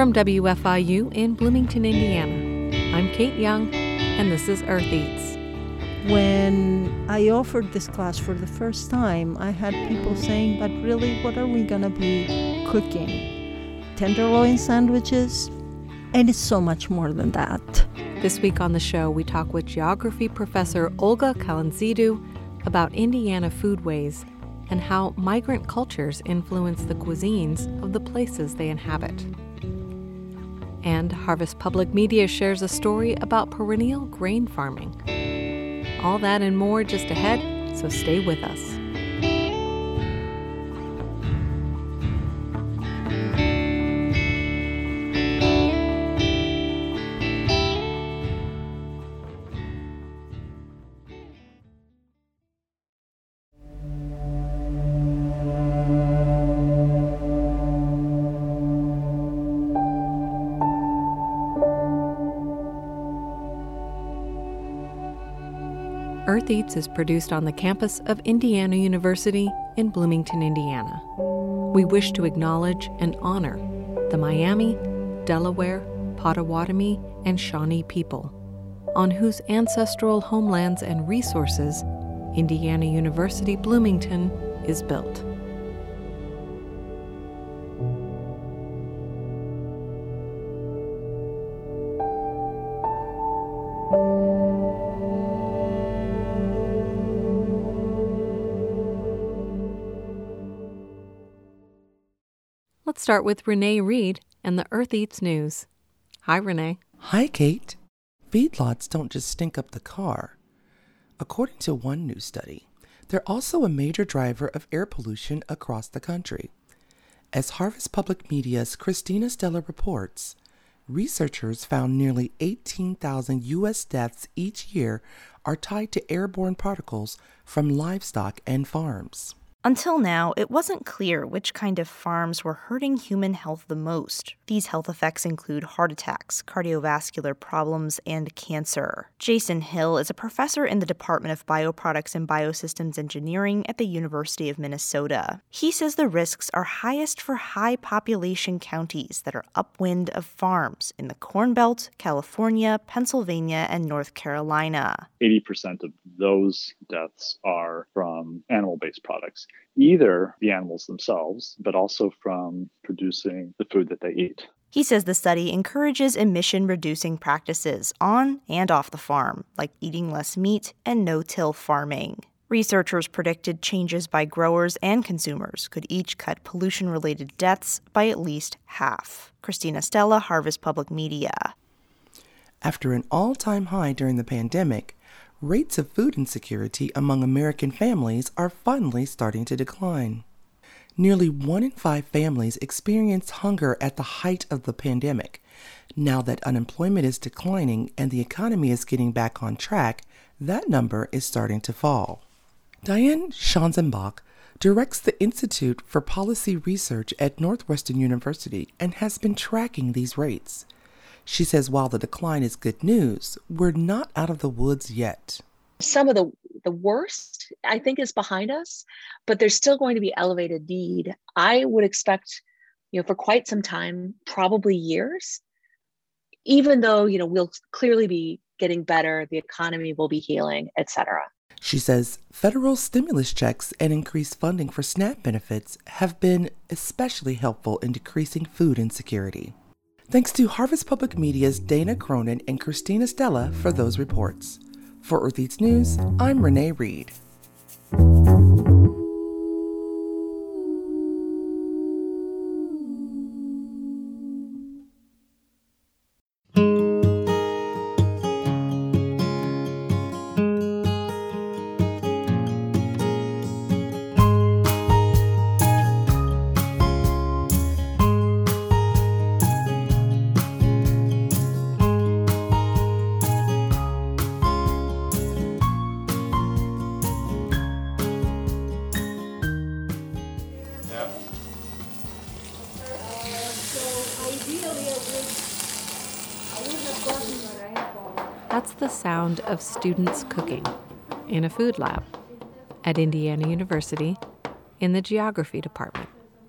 From WFIU in Bloomington, Indiana, I'm Kate Young, and this is Earth Eats. When I offered this class for the first time, I had people saying, But really, what are we going to be cooking? Tenderloin sandwiches? And it's so much more than that. This week on the show, we talk with geography professor Olga Kalentzidou about Indiana foodways and how migrant cultures influence the cuisines of the places they inhabit. And Harvest Public Media shares a story about perennial grain farming. All that and more just ahead, so stay with us. Eats is produced on the campus of Indiana University in Bloomington, Indiana. We wish to acknowledge and honor the Miami, Delaware, Potawatomi, and Shawnee people, on whose ancestral homelands and resources Indiana University Bloomington is built. Let's start with Renee Reed and the Earth Eats News. Hi, Renee. Hi, Kate. Feedlots don't just stink up the car. According to one new study, they're also a major driver of air pollution across the country. As Harvest Public Media's Christina Stella reports, researchers found nearly 18,000 U.S. deaths each year are tied to airborne particles from livestock and farms. Until now, it wasn't clear which kind of farms were hurting human health the most. These health effects include heart attacks, cardiovascular problems, and cancer. Jason Hill is a professor in the Department of Bioproducts and Biosystems Engineering at the University of Minnesota. He says the risks are highest for high population counties that are upwind of farms in the Corn Belt, California, Pennsylvania, and North Carolina. 80% of those deaths are from animal based products either the animals themselves, but also from producing the food that they eat. He says the study encourages emission reducing practices on and off the farm, like eating less meat and no till farming. Researchers predicted changes by growers and consumers could each cut pollution related deaths by at least half. Christina Stella, Harvest Public Media. After an all time high during the pandemic, rates of food insecurity among American families are finally starting to decline. Nearly one in five families experienced hunger at the height of the pandemic. Now that unemployment is declining and the economy is getting back on track, that number is starting to fall. Diane Schanzenbach directs the Institute for Policy Research at Northwestern University and has been tracking these rates. She says while the decline is good news, we're not out of the woods yet. Some of the the worst I think is behind us, but there's still going to be elevated need. I would expect, you know, for quite some time, probably years, even though, you know, we'll clearly be getting better, the economy will be healing, et cetera. She says federal stimulus checks and increased funding for SNAP benefits have been especially helpful in decreasing food insecurity. Thanks to Harvest Public Media's Dana Cronin and Christina Stella for those reports. For Earth Eats News, I'm Renee Reed. That's the sound of students cooking in a food lab at Indiana University in the geography department.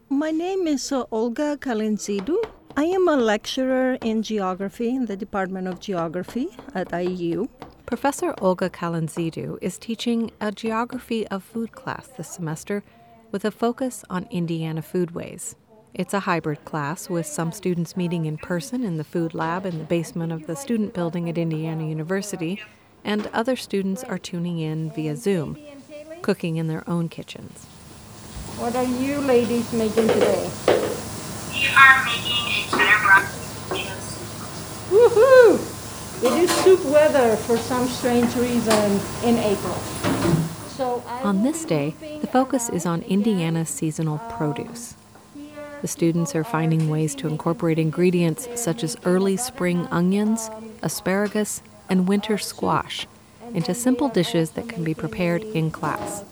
My name is uh, Olga Kalentzidou. I am a lecturer in geography in the Department of Geography at IU. Professor Olga Kalentzidou is teaching a geography of food class this semester with a focus on Indiana foodways. It's a hybrid class with some students meeting in person in the food lab in the basement of the student building at Indiana University, and other students are tuning in via Zoom, cooking in their own kitchens. What are you ladies making today? We are making a cheddar broccoli potato soup. Woohoo! It is soup weather for some strange reason in April. So On this day, the focus is on around Indiana's seasonal produce. The students are finding ways to incorporate ingredients such as early spring onions, asparagus, and winter squash into simple dishes that can be prepared in class.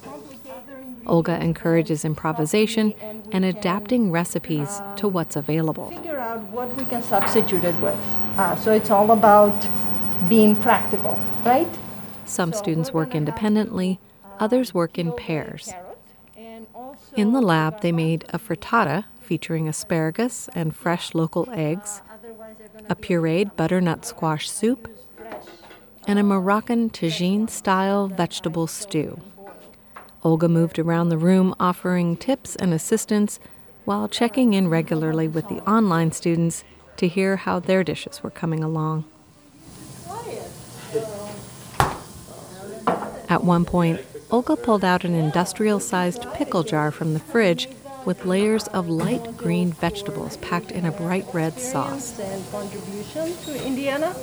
Olga encourages improvisation and adapting recipes to what's available. figure out what we can substitute it with. Uh, so it's all about being practical, right? Some students work independently, others work in pairs. In the lab, they made a frittata featuring asparagus and fresh local eggs, a pureed butternut squash soup, and a Moroccan tagine style vegetable stew. Olga moved around the room offering tips and assistance while checking in regularly with the online students to hear how their dishes were coming along. At one point, Olga pulled out an industrial sized pickle jar from the fridge with layers of light green vegetables packed in a bright red sauce. and contribution to Indiana.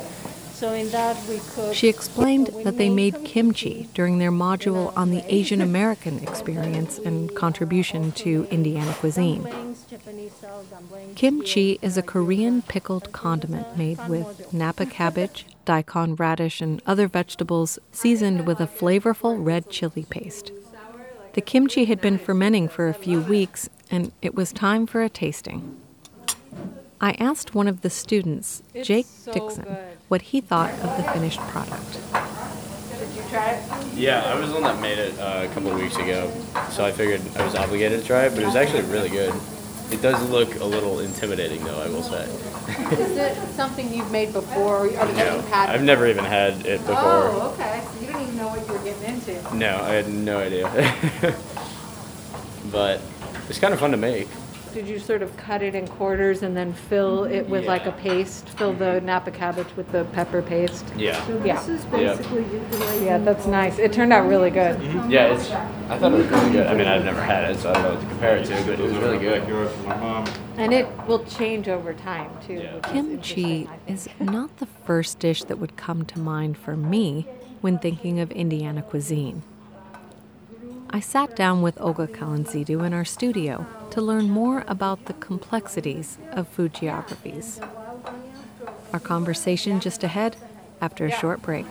So in that we cook. She explained that they made kimchi during their module on the Asian American experience and contribution to Indiana cuisine. dumplings, Japanese style dumplings. Kimchi is a Korean pickled condiment made with napa cabbage, daikon radish, and other vegetables seasoned with a flavorful red chili paste. The kimchi had been fermenting for a few weeks, and it was time for a tasting. I asked one of the students, Jake Dixon, what he thought of the finished product. Yeah, I was the one that made it uh, a couple of weeks ago, so I figured I was obligated to try it, but it was actually really good. It does look a little intimidating, though, I will say. Is it something you've made before, or have No, you had? I've never even had it oh, before. Oh, okay, so you didn't even know what you were getting into. No, I had no idea. but it's kind of fun to make. Did you sort of cut it in quarters and then fill mm-hmm. it with like a Yeah. paste, fill the mm-hmm. Napa cabbage with the pepper paste? Yeah. So this Yeah, Yeah. yeah, that's nice. It turned out really good. Mm-hmm. Yeah, it's. I thought it was really good. I mean, I've never had it, so I don't know what to compare it to, but it was really good. And it will change over time too. Yeah. which is Kimchi interesting, I think. is not the first dish that would come to mind for me when thinking of Indiana cuisine. I sat down with Olga Kalentzidou in our studio to learn more about the complexities of food geographies. Our conversation just ahead after a short break.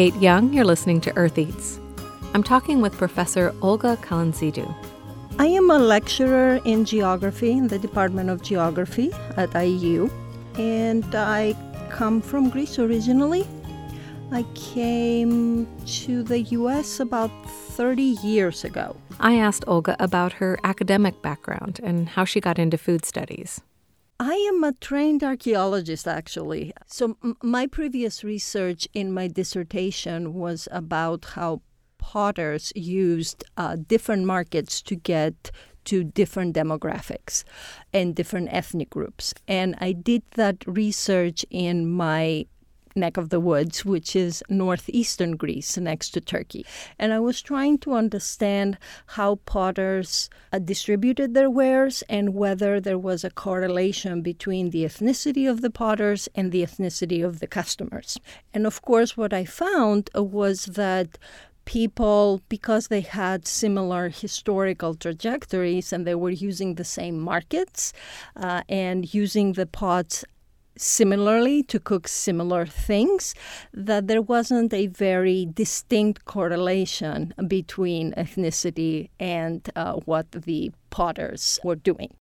Kate Young. You're listening to Earth Eats. I'm talking with Professor Olga Kalentzidou. I am a lecturer in geography in the Department of Geography at IU, and I come from Greece originally. I came to the US about 30 years ago. I asked Olga about her academic background and how she got into food studies. I am a trained archaeologist, actually. So, m- my previous research in my dissertation was about how potters used uh, different markets to get to different demographics and different ethnic groups. And I did that research in my neck of the woods, which is northeastern Greece next to Turkey. And I was trying to understand how potters uh, distributed their wares and whether there was a correlation between the ethnicity of the potters and the ethnicity of the customers. And of course, what I found was that people, because they had similar historical trajectories and they were using the same markets uh, and using the pots similarly to cook similar things, that there wasn't a very distinct correlation between ethnicity and uh, what the potters were doing.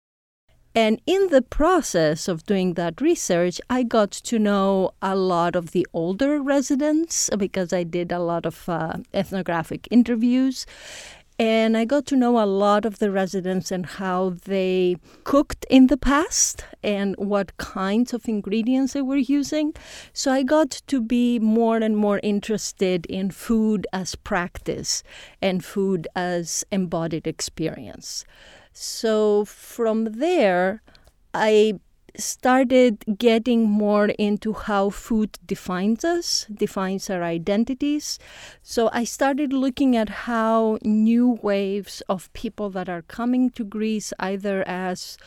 And in the process of doing that research, I got to know a lot of the older residents because I did a lot of uh, ethnographic interviews. And I got to know a lot of the residents and how they cooked in the past and what kinds of ingredients they were using. So I got to be more and more interested in food as practice and food as embodied experience. So from there, I started getting more into how food defines us, defines our identities. So I started looking at how new waves of people that are coming to Greece, either as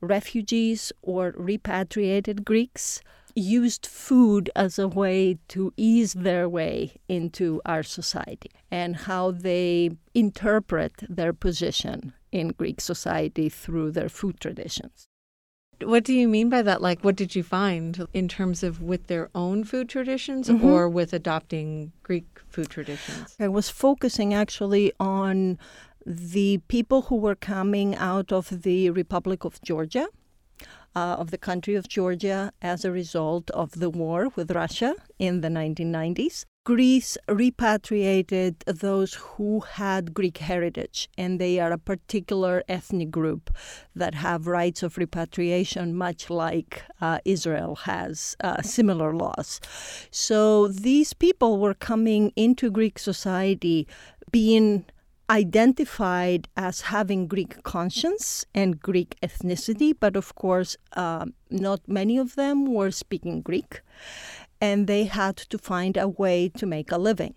refugees or repatriated Greeks, used food as a way to ease their way into our society and how they interpret their position in Greek society through their food traditions. What do you mean by that? Like, what did you find in terms of with their own food traditions Mhm. or with adopting Greek food traditions? I was focusing actually on the people who were coming out of the Republic of Georgia, uh, of the country of Georgia, as a result of the war with Russia in the 1990s. Greece repatriated those who had Greek heritage, and they are a particular ethnic group that have rights of repatriation, much like uh, Israel has uh, similar laws. So these people were coming into Greek society being identified as having Greek conscience and Greek ethnicity, but of course, um, not many of them were speaking Greek, and they had to find a way to make a living.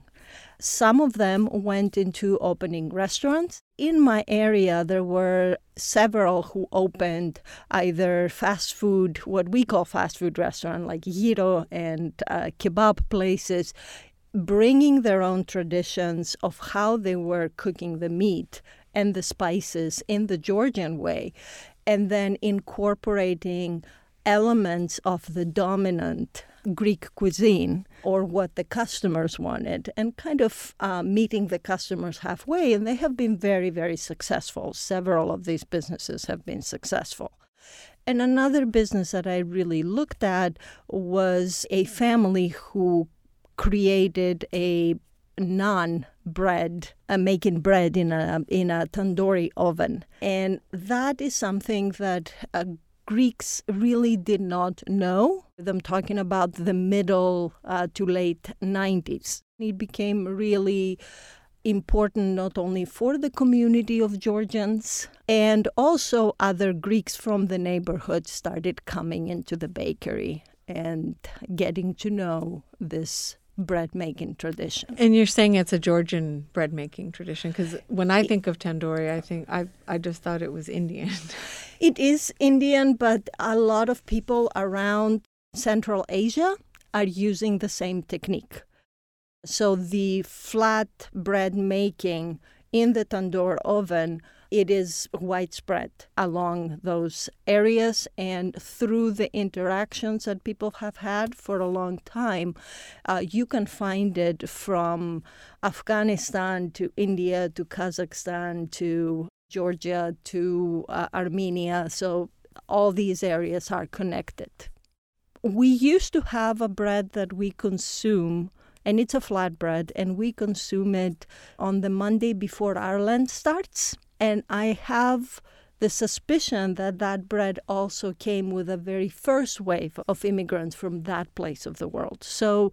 Some of them went into opening restaurants. In my area, there were several who opened either fast food, what we call fast food restaurant, like gyro and uh, kebab places, bringing their own traditions of how they were cooking the meat and the spices in the Georgian way, and then incorporating elements of the dominant Greek cuisine or what the customers wanted, and kind of uh, meeting the customers halfway. And they have been very, very successful. Several of these businesses have been successful. And another business that I really looked at was a family who created a naan bread, uh, making bread in a in a tandoori oven, and that is something that uh, Greeks really did not know. I'm talking about the middle uh, to late 90s. It became really important not only for the community of Georgians and also other Greeks from the neighborhood started coming into the bakery and getting to know this bread making tradition. And you're saying it's a Georgian bread making tradition because when I think of tandoori, I think I I just thought it was Indian. It is Indian, but a lot of people around Central Asia are using the same technique. So the flat bread making in the tandoor oven, it is widespread along those areas and through the interactions that people have had for a long time, uh, you can find it from Afghanistan to India to Kazakhstan to Georgia to uh, Armenia. So all these areas are connected. We used to have a bread that we consume, and it's a flatbread, and we consume it on the Monday before Lent starts. And I have the suspicion that that bread also came with a very first wave of immigrants from that place of the world. So,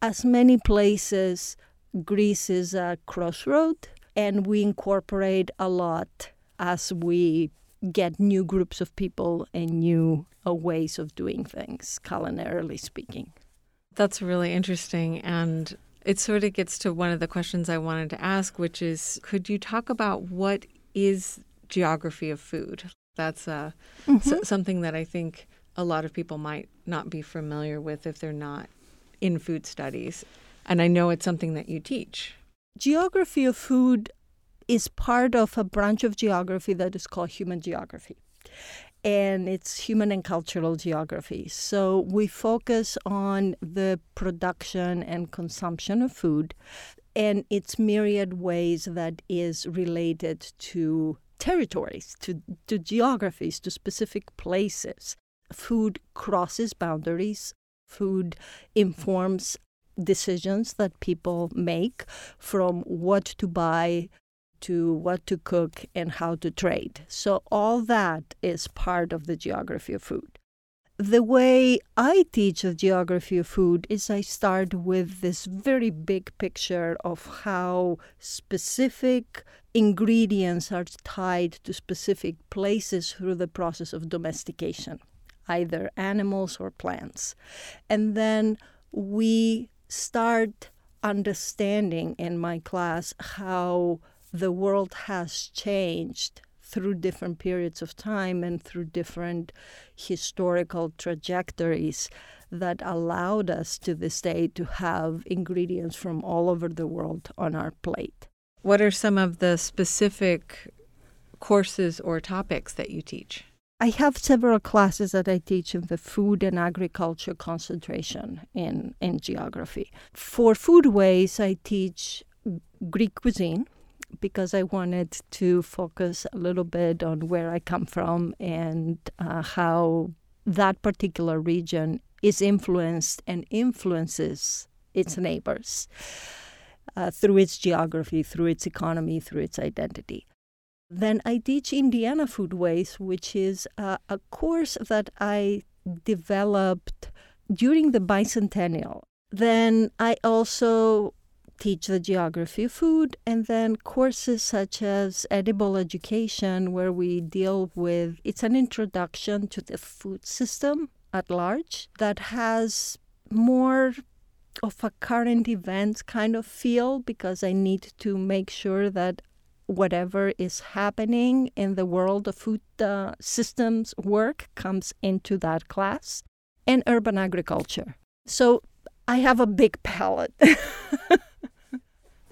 as many places, Greece is a crossroad and we incorporate a lot as we get new groups of people and new uh, ways of doing things, culinarily speaking. That's really interesting. And it sort of gets to one of the questions I wanted to ask, which is could you talk about what is geography of food? That's uh, Mm-hmm. s- something that I think a lot of people might not be familiar with if they're not in food studies. And I know it's something that you teach. Geography of food is part of a branch of geography that is called human geography. And it's human and cultural geography. So we focus on the production and consumption of food and its myriad ways that is related to territories, to, to geographies, to specific places. Food crosses boundaries. Food informs decisions that people make from what to buy to what to cook and how to trade. So, all that is part of the geography of food. The way I teach the geography of food is I start with this very big picture of how specific ingredients are tied to specific places through the process of domestication, either animals or plants. And then we start understanding in my class how the world has changed through different periods of time and through different historical trajectories that allowed us to this day to have ingredients from all over the world on our plate. What are some of the specific courses or topics that you teach? I have several classes that I teach in the food and agriculture concentration in, in geography. For foodways, I teach Greek cuisine because I wanted to focus a little bit on where I come from and uh, how that particular region is influenced and influences its neighbors uh, through its geography, through its economy, through its identity. Then I teach Indiana Foodways, which is a course that I developed during the bicentennial. Then I also teach the geography of food, and then courses such as edible education, where we deal with it's an introduction to the food system at large that has more of a current events kind of feel because I need to make sure that whatever is happening in the world of food uh, systems work comes into that class, and urban agriculture. So I have a big palette.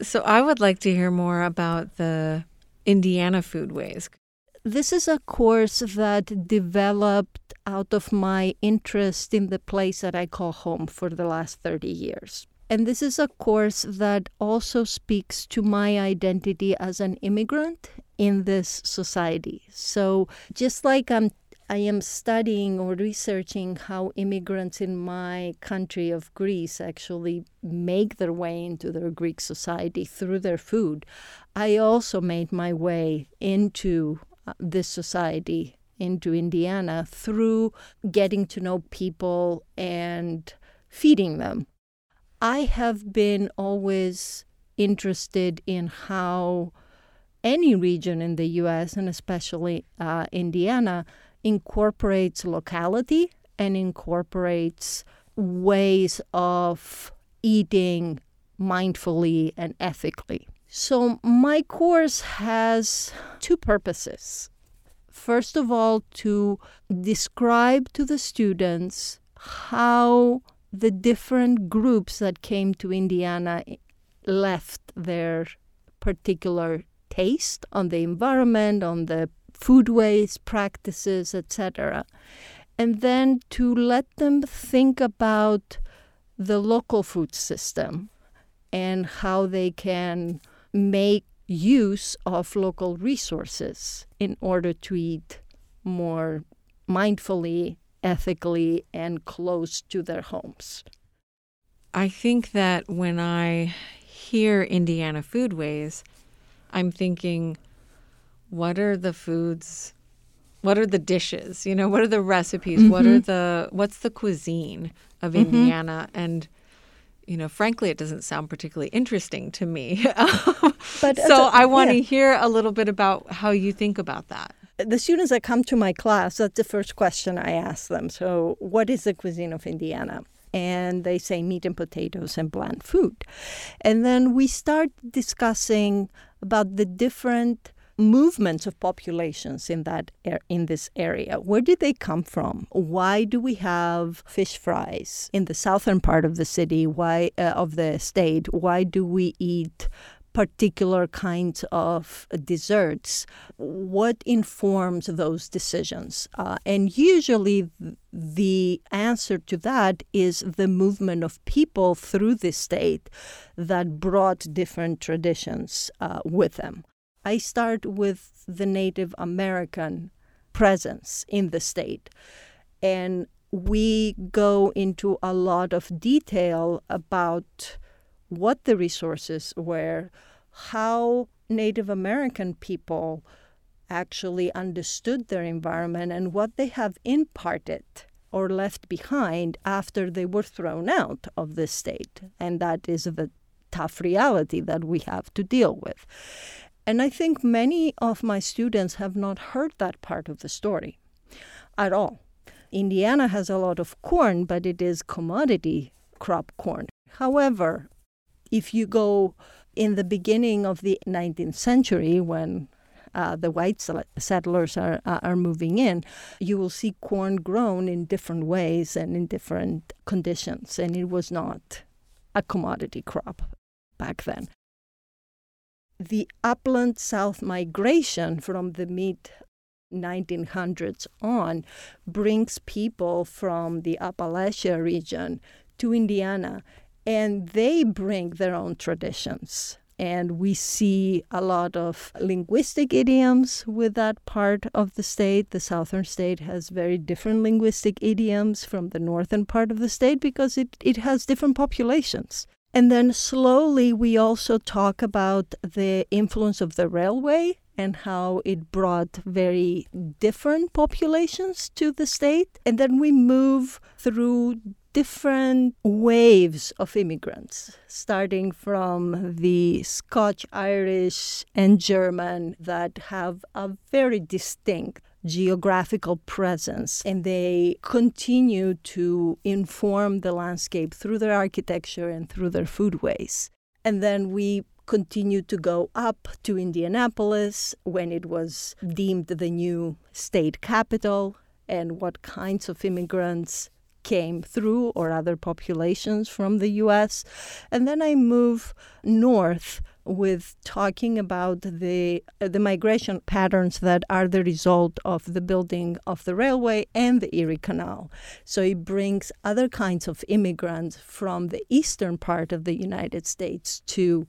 So I would like to hear more about the Indiana Foodways. this is a course that developed out of my interest in the place that I call home for the last 30 years. And this is a course that also speaks to my identity as an immigrant in this society. So, just like I'm I am studying or researching how immigrants in my country of Greece actually make their way into their Greek society through their food. I also made my way into uh, this society, into Indiana, through getting to know people and feeding them. I have been always interested in how any region in the US, and especially uh, Indiana, incorporates locality and incorporates ways of eating mindfully and ethically. So, my course has two purposes. First of all, to describe to the students how the different groups that came to Indiana eh, left their particular taste on the environment, on the foodways, practices, etc. And then to let them think about the local food system and how they can make use of local resources in order to eat more mindfully, ethically, and close to their homes. I think that when I hear Indiana Foodways, I'm thinking, what are the foods? What are the dishes? You know, what are the recipes? What are mm-hmm. the what's the cuisine of mm-hmm. Indiana? And you know, frankly, it doesn't sound particularly interesting to me. But so a- I want to yeah. hear a little bit about how you think about that. The students that come to my class, that's the first question I ask them. So, what is the cuisine of Indiana? and they say meat and potatoes and bland food. And then we start discussing about the different movements of populations in that in this area. Where did they come from? Why do we have fish fries in the southern part of the city? Why uh, of the state? Why do we eat particular kinds of desserts? What informs those decisions? Uh, and usually, the answer to that is the movement of people through the state that brought different traditions uh, with them. I start with the Native American presence in the state. And we go into a lot of detail about what the resources were, how Native American people actually understood their environment, and what they have imparted or left behind after they were thrown out of the state. And that is the tough reality that we have to deal with. And I think many of my students have not heard that part of the story at all. Indiana has a lot of corn, but it is commodity crop corn. However, if you go in the beginning of the 19th century, when uh, the white settlers are, uh, are moving in, you will see corn grown in different ways and in different conditions. And it was not a commodity crop back then the upland south migration from the mid 1900s on brings people from the Appalachia region to Indiana, and they bring their own traditions. And we see a lot of linguistic idioms with that part of the state. The southern state has very different linguistic idioms from the northern part of the state because it, it has different populations. And then slowly, we also talk about the influence of the railway and how it brought very different populations to the state. And then we move through different waves of immigrants, starting from the Scotch, Irish, and German that have a very distinct geographical presence and they continue to inform the landscape through their architecture and through their foodways. And then we continue to go up to Indianapolis when it was deemed the new state capital and what kinds of immigrants came through or other populations from the US. And then I move north with talking about the uh, the migration patterns that are the result of the building of the railway and the Erie Canal. So it brings other kinds of immigrants from the eastern part of the United States to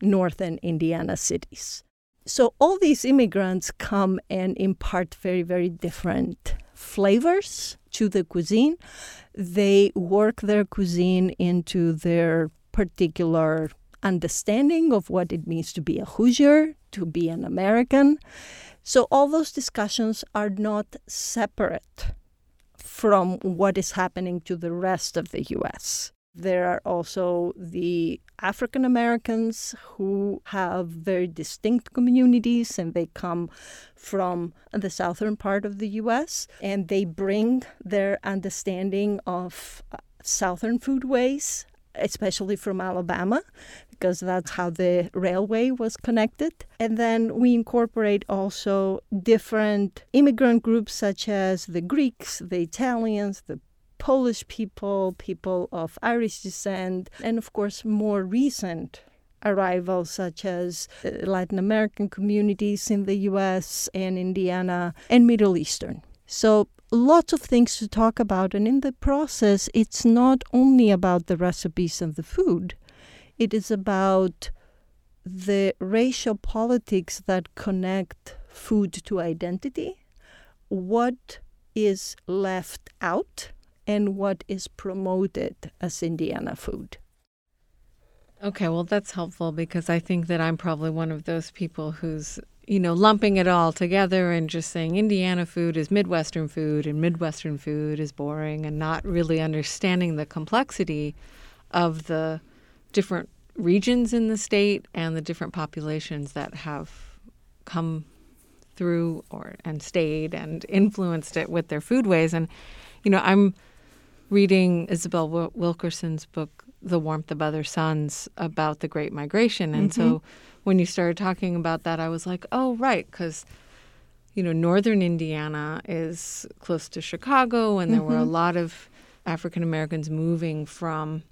northern Indiana cities. So all these immigrants come and impart very very different flavors to the cuisine. They work their cuisine into their particular understanding of what it means to be a Hoosier, to be an American. So all those discussions are not separate from what is happening to the rest of the US. There are also the African Americans who have very distinct communities and they come from the southern part of the US and they bring their understanding of uh, southern foodways especially from Alabama, because that's how the railway was connected. And then we incorporate also different immigrant groups such as the Greeks, the Italians, the Polish people, people of Irish descent, and of course, more recent arrivals such as uh, Latin American communities in the US and Indiana and Middle Eastern. So lots of things to talk about. And in the process, it's not only about the recipes and the food, it is about the racial politics that connect food to identity, what is left out, and what is promoted as Indiana food. Okay, well, that's helpful because I think that I'm probably one of those people who's you know, lumping it all together and just saying Indiana food is Midwestern food and Midwestern food is boring and not really understanding the complexity of the different regions in the state and the different populations that have come through or and stayed and influenced it with their foodways and you know i'm reading Isabel Wilkerson's book, The Warmth of Other Suns, about the Great Migration. And mm-hmm. so when you started talking about that, I was like, oh, right, because you know, northern Indiana is close to Chicago, and there mm-hmm. were a mm-hmm. lot of African Americans moving from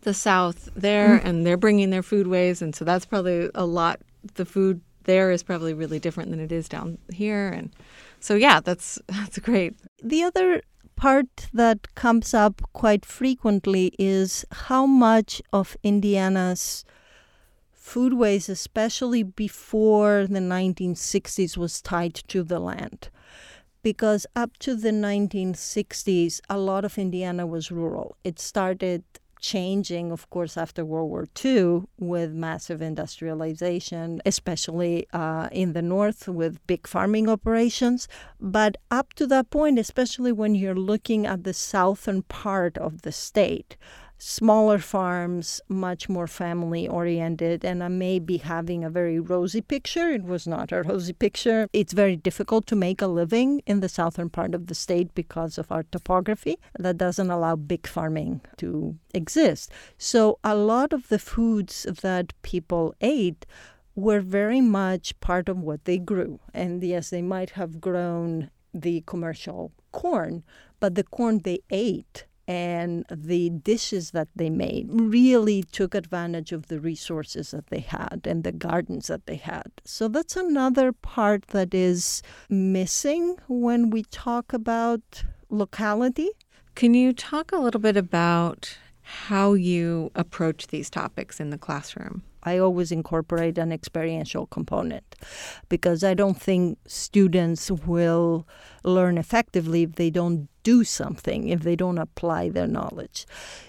the South there, mm-hmm. and they're bringing their foodways, and so that's probably a lot. The food there is probably really different than it is down here, and so yeah, that's that's great. The other part that comes up quite frequently is how much of Indiana's foodways, especially before the 1960s, was tied to the land. Because up to the 1960s, a lot of Indiana was rural. It started changing, of course, after World War II with massive industrialization, especially uh, in the north with big farming operations. But up to that point, especially when you're looking at the southern part of the state, smaller farms, much more family oriented, and I may be having a very rosy picture. It was not a rosy picture. It's very difficult to make a living in the southern part of the state because of our topography that doesn't allow big farming to exist. So, a lot of the foods that people ate were very much part of what they grew. And yes, they might have grown the commercial corn, but the corn they ate and the dishes that they made really took advantage of the resources that they had and the gardens that they had. So that's another part that is missing when we talk about locality. Can you talk a little bit about how you approach these topics in the classroom? I always incorporate an experiential component because I don't think students will learn effectively if they don't do something, if they don't apply their knowledge.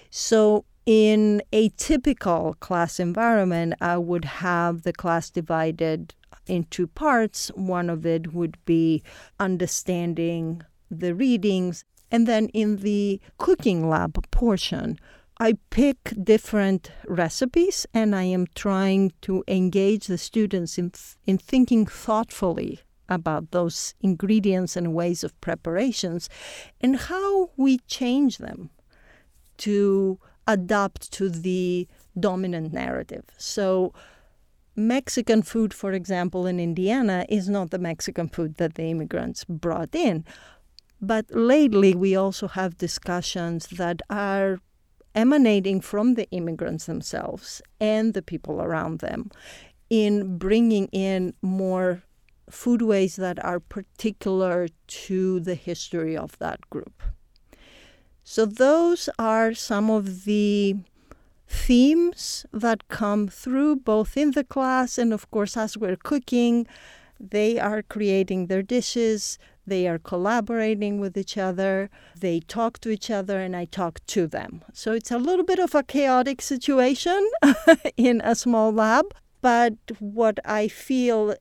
So, in a typical class environment, I would have the class divided into parts. One of it would be understanding the readings. And then in the cooking lab portion, I pick different recipes and I am trying to engage the students in, in thinking thoughtfully about those ingredients and ways of preparations and how we change them to adapt to the dominant narrative. So, Mexican food, for example, in Indiana, is not the Mexican food that the immigrants brought in. But lately, we also have discussions that are emanating from the immigrants themselves and the people around them in bringing in more foodways that are particular to the history of that group. So, those are some of the themes that come through both in the class and, of course, as we're cooking. They are creating their dishes, they are collaborating with each other, they talk to each other, and I talk to them. So it's a little bit of a chaotic situation in a small lab. But what I feel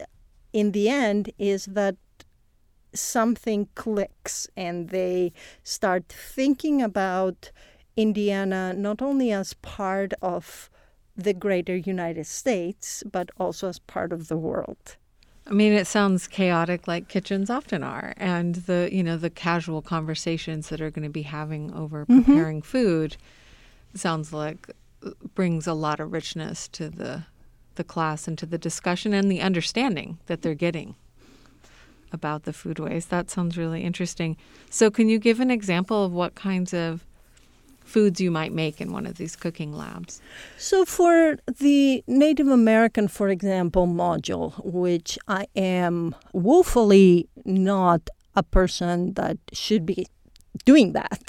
in the end is that something clicks and they start thinking about Indiana not only as part of the greater United States, but also as part of the world. I mean, it sounds chaotic like kitchens often are. And the, you know, the casual conversations that are going to be having over mm-hmm. preparing mm-hmm. food sounds like uh, brings a lot of richness to the the class and to the discussion and the understanding that they're getting about the foodways. That sounds really interesting. So, can you give an example of what kinds of foods you might make in one of these cooking labs? So, for the Native American, for example, module, which I am woefully not a person that should be doing that.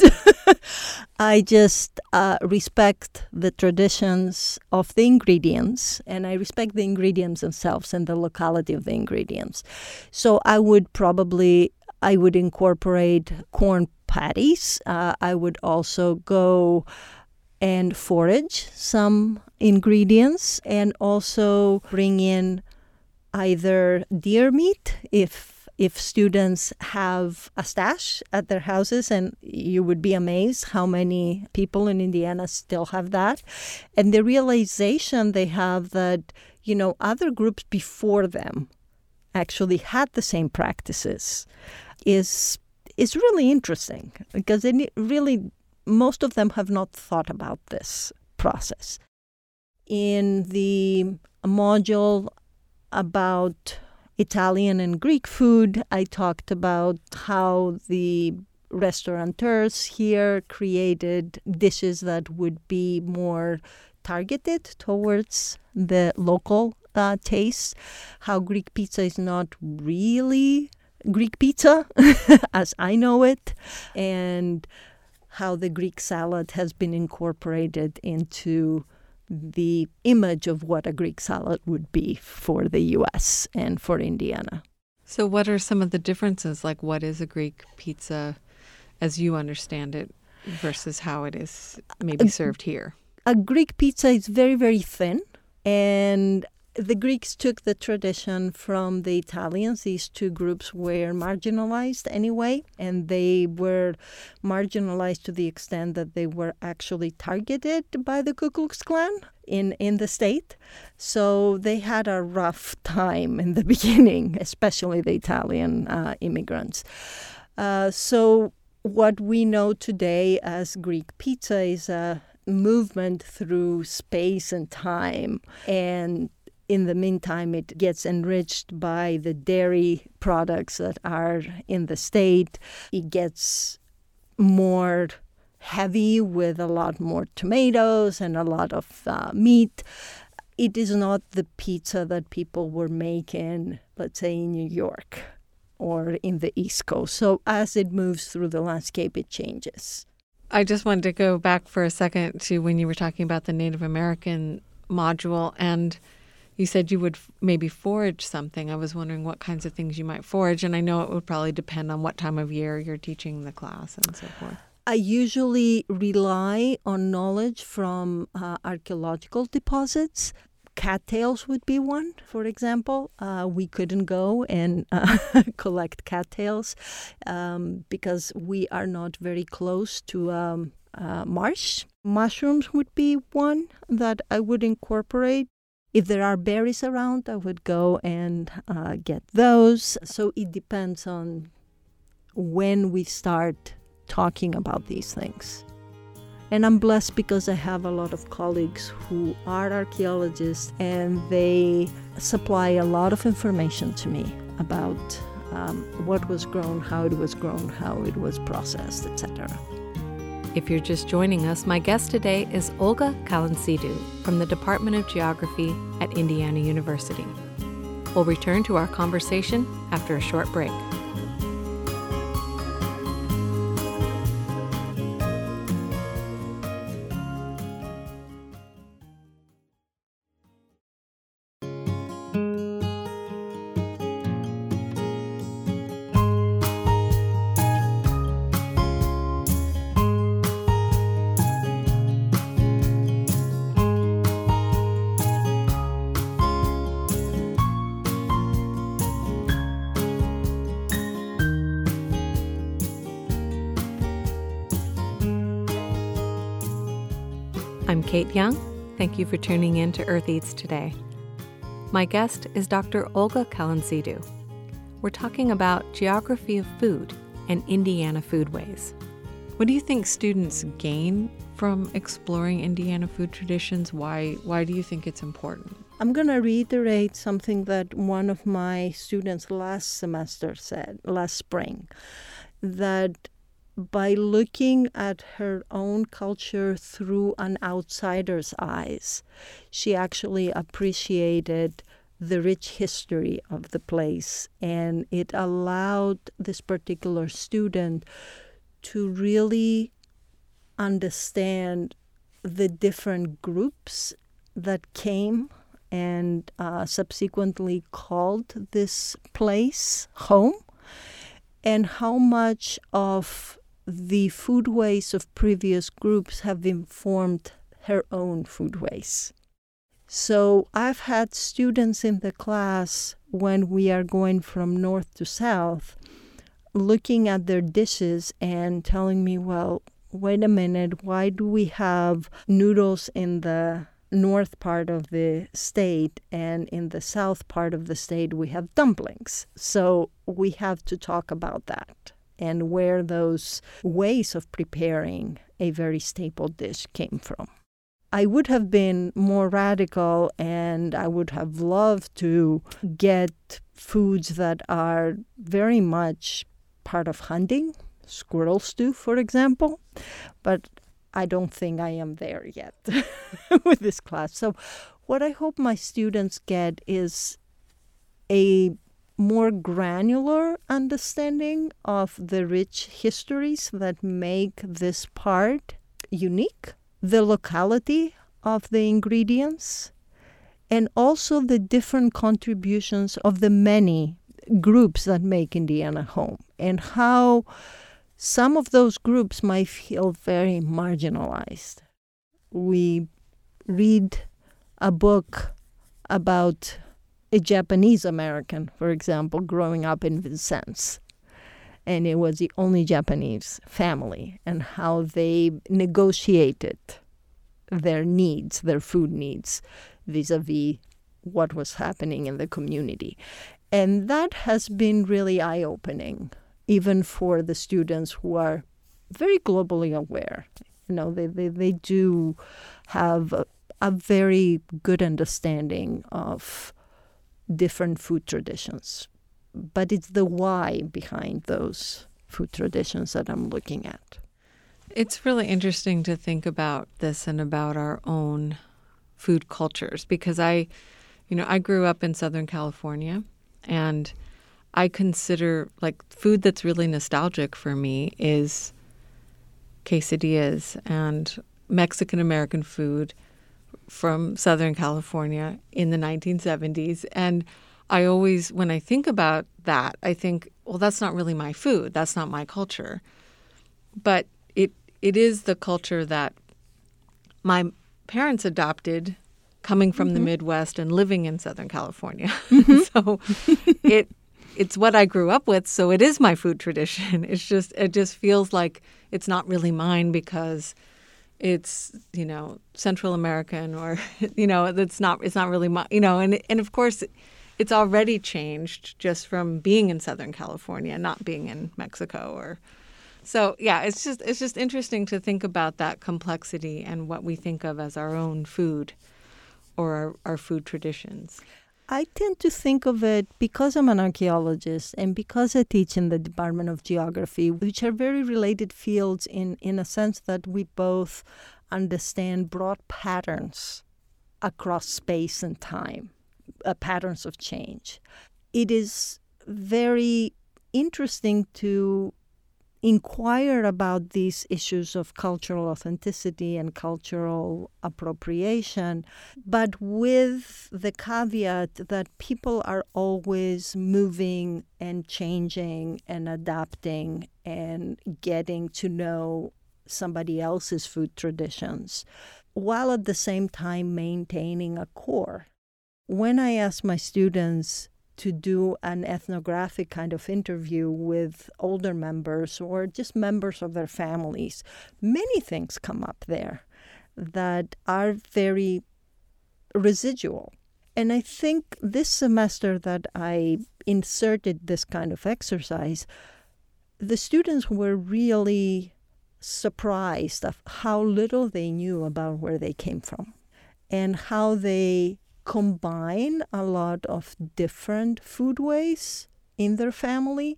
I just uh, respect the traditions of the ingredients and I respect the ingredients themselves and the locality of the ingredients. So I would probably I would incorporate corn patties. Uh, I would also go and forage some ingredients and also bring in either deer meat if if students have a stash at their houses and you would be amazed how many people in Indiana still have that and the realization they have that you know other groups before them actually had the same practices is is really interesting because really most of them have not thought about this process. In the module about Italian and Greek food, I talked about how the restaurateurs here created dishes that would be more targeted towards the local uh, taste. How Greek pizza is not really Greek pizza as I know it, and how the Greek salad has been incorporated into the image of what a Greek salad would be for the US and for Indiana. So, what are some of the differences? Like, what is a Greek pizza as you understand it versus how it is maybe served here? A Greek pizza is very, very thin and the Greeks took the tradition from the Italians. These two groups were marginalized anyway, and they were marginalized to the extent that they were actually targeted by the Ku Klux Klan in, in the state. So they had a rough time in the beginning, especially the Italian uh, immigrants. Uh, so what we know today as Greek pizza is a movement through space and time and in the meantime, it gets enriched by the dairy products that are in the state. It gets more heavy with a lot more tomatoes and a lot of uh, meat. It is not the pizza that people were making, let's say, in New York or in the East Coast. So as it moves through the landscape, it changes. I just wanted to go back for a second to when you were talking about the Native American module and you said you would maybe forage something. I was wondering what kinds of things you might forage, and I know it would probably depend on what time of year you're teaching the class and so forth. I usually rely on knowledge from uh, archaeological deposits. Cattails would be one, for example. Uh, we couldn't go and uh, collect cattails um, because we are not very close to um, uh, marsh. Mushrooms would be one that I would incorporate. If there are berries around, I would go and uh, get those. So it depends on when we start talking about these things. And I'm blessed because I have a lot of colleagues who are archaeologists and they supply a lot of information to me about um, what was grown, how it was grown, how it was processed, etc. If you're just joining us, my guest today is Olga Kalentzidou from the Department of Geography at Indiana University. We'll return to our conversation after a short break. Thank you for tuning in to Earth Eats today. My guest is Dr. Olga Kalentzidou. We're talking about geography of food and Indiana foodways. What do you think students gain from exploring Indiana food traditions? Why why do you think it's important? I'm going to reiterate something that one of my students last semester said, last spring, that by looking at her own culture through an outsider's eyes, she actually appreciated the rich history of the place. And it allowed this particular student to really understand the different groups that came and uh, subsequently called this place home and how much of the foodways of previous groups have informed her own foodways. So I've had students in the class when we are going from north to south looking at their dishes and telling me, well, wait a minute, why do we have noodles in the north part of the state and in the south part of the state we have dumplings? So we have to talk about that and where those ways of preparing a very staple dish came from. I would have been more radical and I would have loved to get foods that are very much part of hunting, squirrel stew, for example. But I don't think I am there yet with this class. So, what I hope my students get is a more granular understanding of the rich histories that make this part unique, the locality of the ingredients, and also the different contributions of the many groups that make Indiana home, and how some of those groups might feel very marginalized. We read a book about a Japanese American, for example, growing up in Vincennes. And it was the only Japanese family, and how they negotiated their needs, their food needs, vis a vis what was happening in the community. And that has been really eye opening, even for the students who are very globally aware. You know, they, they, they do have a, a very good understanding of different food traditions. But it's the why behind those food traditions that I'm looking at. It's really interesting to think about this and about our own food cultures because I, you know, I grew up in Southern California and I consider like food that's really nostalgic for me is quesadillas and Mexican American food from Southern California in the 1970s. And I always, when I think about that, I think, well, that's not really my food. That's not my culture. But it it is the culture that my parents adopted coming from mm-hmm. the Midwest and living in Southern California. Mm-hmm. so it it's what I grew up with, so it is my food tradition. It's just it just feels like it's not really mine because it's you know Central American or you know it's not it's not really my you know and and of course it's already changed just from being in Southern California, not being in Mexico or so yeah, it's just it's just interesting to think about that complexity and what we think of as our own food or our, our food traditions. I tend to think of it because I'm an archaeologist and because I teach in the Department of Geography, which are very related fields in, in a sense that we both understand broad patterns across space and time, uh, patterns of change. It is very interesting to inquire about these issues of cultural authenticity and cultural appropriation, but with the caveat that people are always moving and changing and adapting and getting to know somebody else's food traditions, while at the same time maintaining a core. When I ask my students, to do an ethnographic kind of interview with older members or just members of their families, many things come up there that are very residual. And I think this semester that I inserted this kind of exercise, the students were really surprised of how little they knew about where they came from and how they combine a lot of different foodways in their family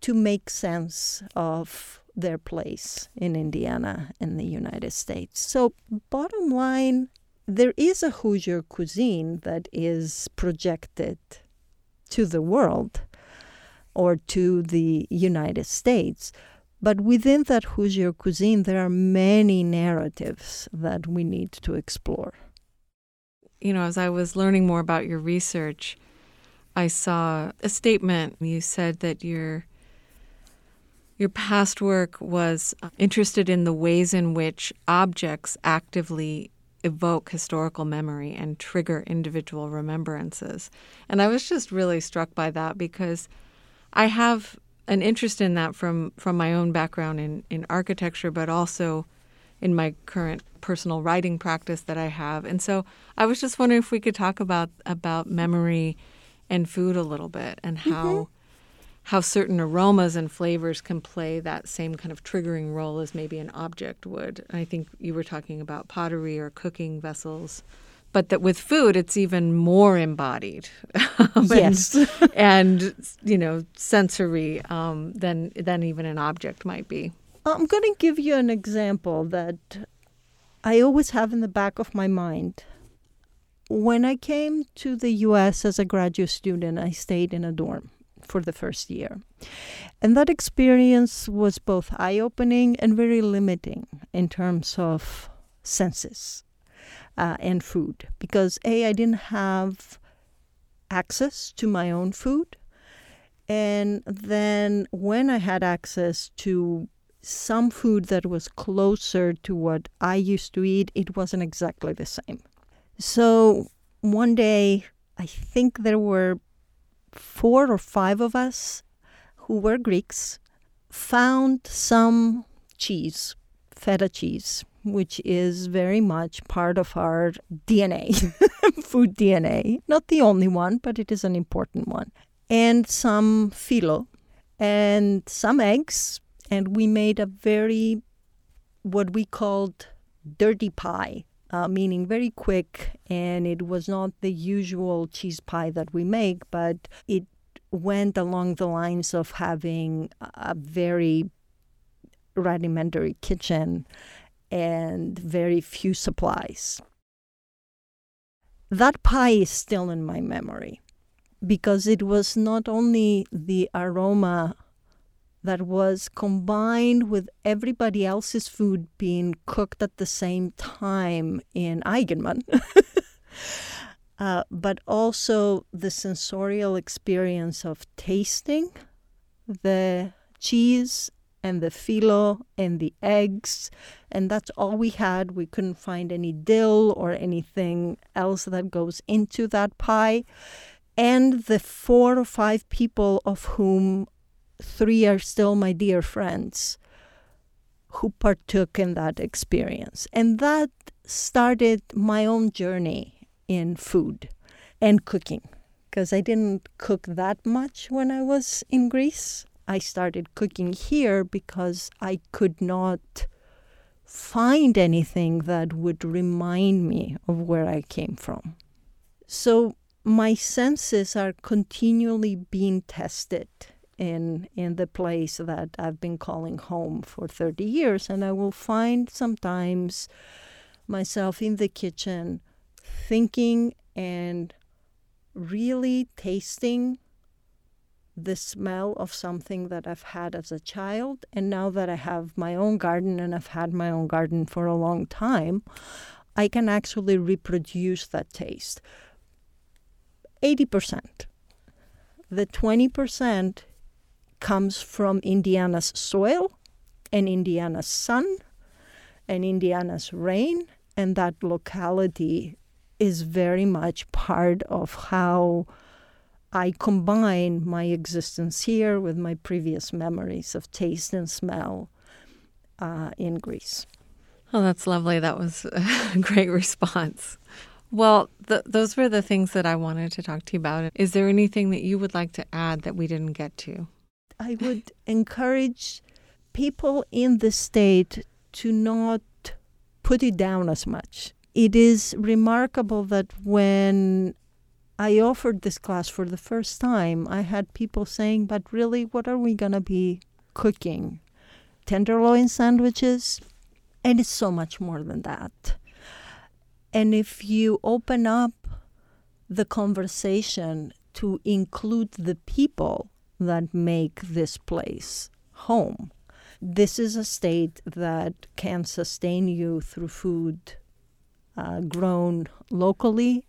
to make sense of their place in Indiana in the United States. So, bottom line, there is a Hoosier cuisine that is projected to the world or to the United States. But within that Hoosier cuisine, there are many narratives that we need to explore you know, as I was learning more about your research, I saw a statement. You said that your your past work was uh, interested in the ways in which objects actively evoke historical memory and trigger individual remembrances. And I was just really struck by that because I have an interest in that from from my own background in in architecture, but also in my current personal writing practice that I have. And so I was just wondering if we could talk about about memory and food a little bit and how mm-hmm. how certain aromas and flavors can play that same kind of triggering role as maybe an object would. I think you were talking about pottery or cooking vessels, but that with food, it's even more embodied. yes. and, and, you know, sensory um, than, than even an object might be. I'm going to give you an example that I always have in the back of my mind. When I came to the US as a graduate student, I stayed in a dorm for the first year. And that experience was both eye opening and very limiting in terms of senses uh, and food. Because, A, I didn't have access to my own food. And then when I had access to some food that was closer to what I used to eat, it wasn't exactly the same. So one day, I think there were four or five of us who were Greeks found some cheese, feta cheese, which is very much part of our DNA, food DNA. Not the only one, but it is an important one. And some phyllo and some eggs. And we made a very, what we called dirty pie uh, meaning very quick, and it was not the usual cheese pie that we make, but it went along the lines of having a very rudimentary kitchen and very few supplies. That pie is still in my memory because it was not only the aroma that was combined with everybody else's food being cooked at the same time in Eigenmann. uh, but also the sensorial experience of tasting the cheese and the phyllo and the eggs. And that's all we had. We couldn't find any dill or anything else that goes into that pie. And the four or five people of whom three are still my dear friends who partook in that experience. And that started my own journey in food and cooking because I didn't cook that much when I was in Greece. I started cooking here because I could not find anything that would remind me of where I came from. So my senses are continually being tested in in the place that I've been calling home for 30 years and I will find sometimes myself in the kitchen thinking and really tasting the smell of something that I've had as a child. And now that I have my own garden and I've had my own garden for a long time I can actually reproduce that taste. 80% the 20% comes from Indiana's soil and Indiana's sun and Indiana's rain, and that locality is very much part of how I combine my existence here with my previous memories of taste and smell uh, in Greece. Oh, that's lovely. That was a great response. Well, th- those were the things that I wanted to talk to you about. Is there anything that you would like to add that we didn't get to? I would encourage people in the state to not put it down as much. It is remarkable that when I offered this class for the first time, I had people saying, But really, what are we going to be cooking? Tenderloin sandwiches? And it's so much more than that. And if you open up the conversation to include the people that make this place home. This is a state that can sustain you through food uh, grown locally,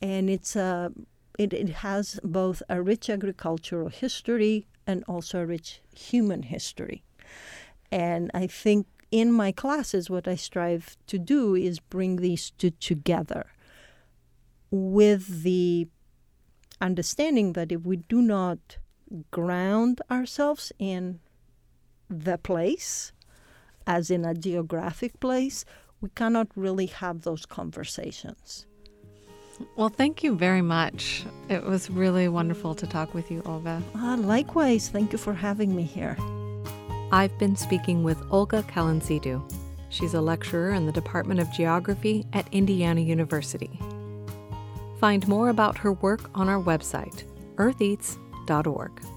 and it's a it, it has both a rich agricultural history and also a rich human history. And I think in my classes, what I strive to do is bring these two together with the understanding that if we do not ground ourselves in the place, as in a geographic place, we cannot really have those conversations. Well, thank you very much. It was really wonderful to talk with you, Olga. Uh, likewise, thank you for having me here. I've been speaking with Olga Kalentzidou. She's a lecturer in the Department of Geography at Indiana University. Find more about her work on our website, eartheats.org.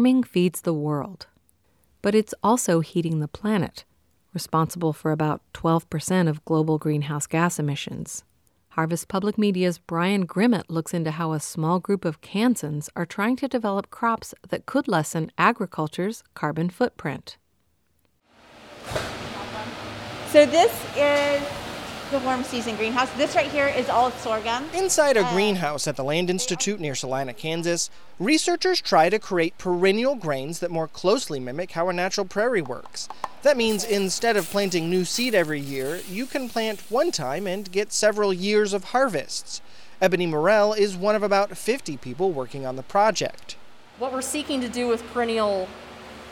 Farming feeds the world, but it's also heating the planet, responsible for about 12% of global greenhouse gas emissions. Harvest Public Media's Brian Grimmett looks into how a small group of Kansans are trying to develop crops that could lessen agriculture's carbon footprint. So, this is the warm season greenhouse. This right here is all sorghum. Inside a uh, greenhouse at the Land Institute near Salina, Kansas, researchers try to create perennial grains that more closely mimic how a natural prairie works. That means instead of planting new seed every year, you can plant one time and get several years of harvests. Ebony Murrell is one of about 50 people working on the project. What we're seeking to do with perennial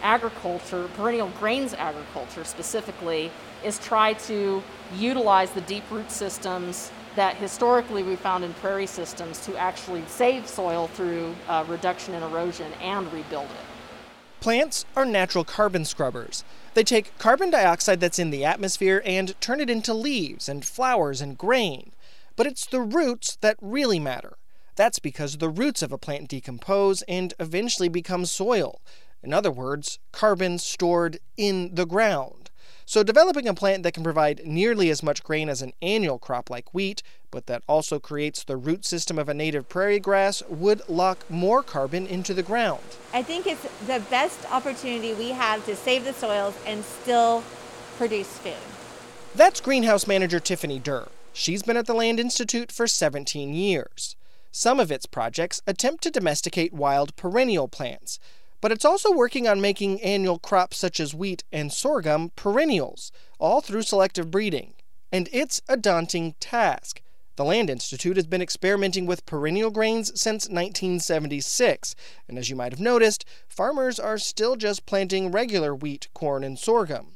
agriculture, perennial grains agriculture specifically, is try to utilize the deep root systems that historically we found in prairie systems to actually save soil through uh, reduction in erosion and rebuild it. Plants are natural carbon scrubbers. They take carbon dioxide that's in the atmosphere and turn it into leaves and flowers and grain. But it's the roots that really matter. That's because the roots of a plant decompose and eventually become soil. In other words, carbon stored in the ground. So, developing a plant that can provide nearly as much grain as an annual crop like wheat, but that also creates the root system of a native prairie grass, would lock more carbon into the ground. I think it's the best opportunity we have to save the soils and still produce food. That's greenhouse manager Tiffany Durr. She's been at the Land Institute for 17 years. Some of its projects attempt to domesticate wild perennial plants, but it's also working on making annual crops such as wheat and sorghum perennials, all through selective breeding. And it's a daunting task. The Land Institute has been experimenting with perennial grains since 1976, and as you might have noticed, farmers are still just planting regular wheat, corn, and sorghum.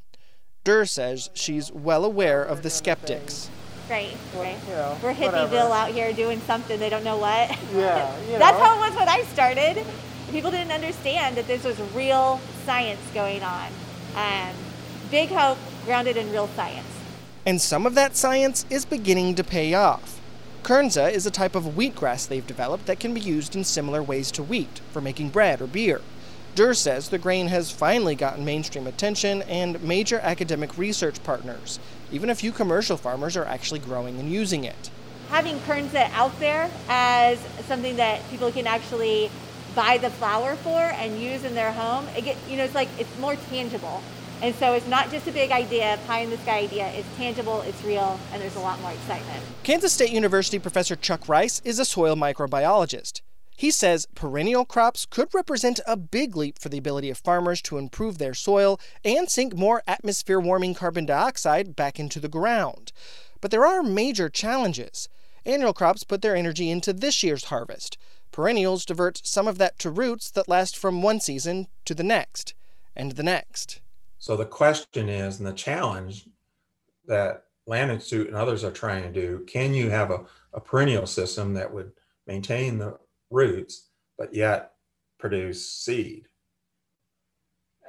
Durr says she's well aware of the skeptics. Right, right. You We're hippieville out here doing something they don't know what. Yeah, you know. That's how it was when I started people didn't understand that this was real science going on. Um, big hope grounded in real science. And some of that science is beginning to pay off. Kernza is a type of wheatgrass they've developed that can be used in similar ways to wheat for making bread or beer. Durr says the grain has finally gotten mainstream attention and major academic research partners. Even a few commercial farmers are actually growing and using it. Having Kernza out there as something that people can actually buy the flour for and use in their home, it get, you know, it's like it's more tangible. And so it's not just a big idea, pie in the sky idea. It's tangible, it's real, and there's a lot more excitement. Kansas State University professor Chuck Rice is a soil microbiologist. He says perennial crops could represent a big leap for the ability of farmers to improve their soil and sink more atmosphere warming carbon dioxide back into the ground. But there are major challenges. Annual crops put their energy into this year's harvest. Perennials divert some of that to roots that last from one season to the next and the next. So the question is, and the challenge that Land Institute and others are trying to do, can you have a, a perennial system that would maintain the roots, but yet produce seed?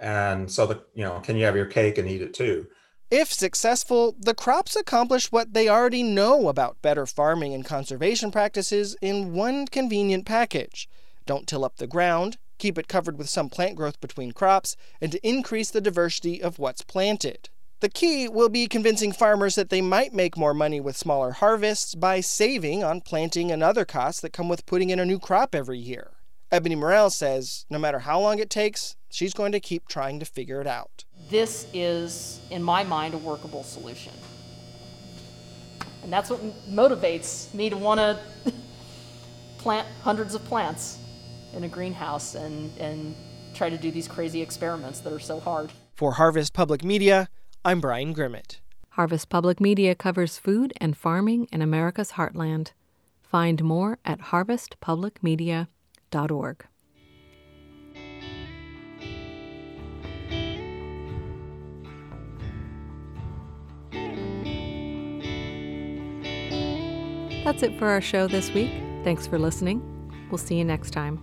And so the, you know, can you have your cake and eat it too? If successful, the crops accomplish what they already know about better farming and conservation practices in one convenient package. Don't till up the ground, keep it covered with some plant growth between crops, and increase the diversity of what's planted. The key will be convincing farmers that they might make more money with smaller harvests by saving on planting and other costs that come with putting in a new crop every year. Ebony Murrell says no matter how long it takes, she's going to keep trying to figure it out. This is, in my mind, a workable solution. And that's what motivates me to want to plant hundreds of plants in a greenhouse and, and try to do these crazy experiments that are so hard. For Harvest Public Media, I'm Brian Grimmett. Harvest Public Media covers food and farming in America's heartland. Find more at harvestpublicmedia.org. That's it for our show this week. Thanks for listening. We'll see you next time.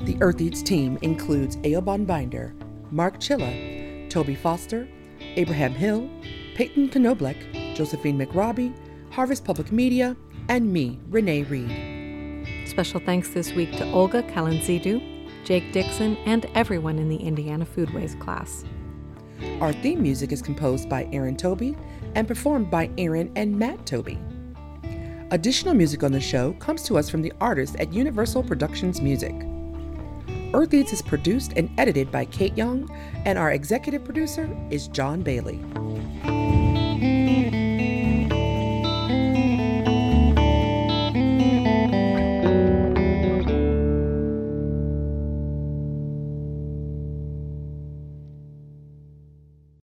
The Earth Eats team includes Eoban Binder, Mark Chilla, Toby Foster, Abraham Hill, Peyton Knoblech, Josephine McRobbie, Harvest Public Media, and me, Renee Reed. Special thanks this week to Olga Kalentzidou, Jake Dixon, and everyone in the Indiana Foodways class. Our theme music is composed by Aaron Toby and performed by Aaron and Matt Toby. Additional music on the show comes to us from the artists at Universal Productions Music. Earth Eats is produced and edited by Kate Young, and our executive producer is John Bailey.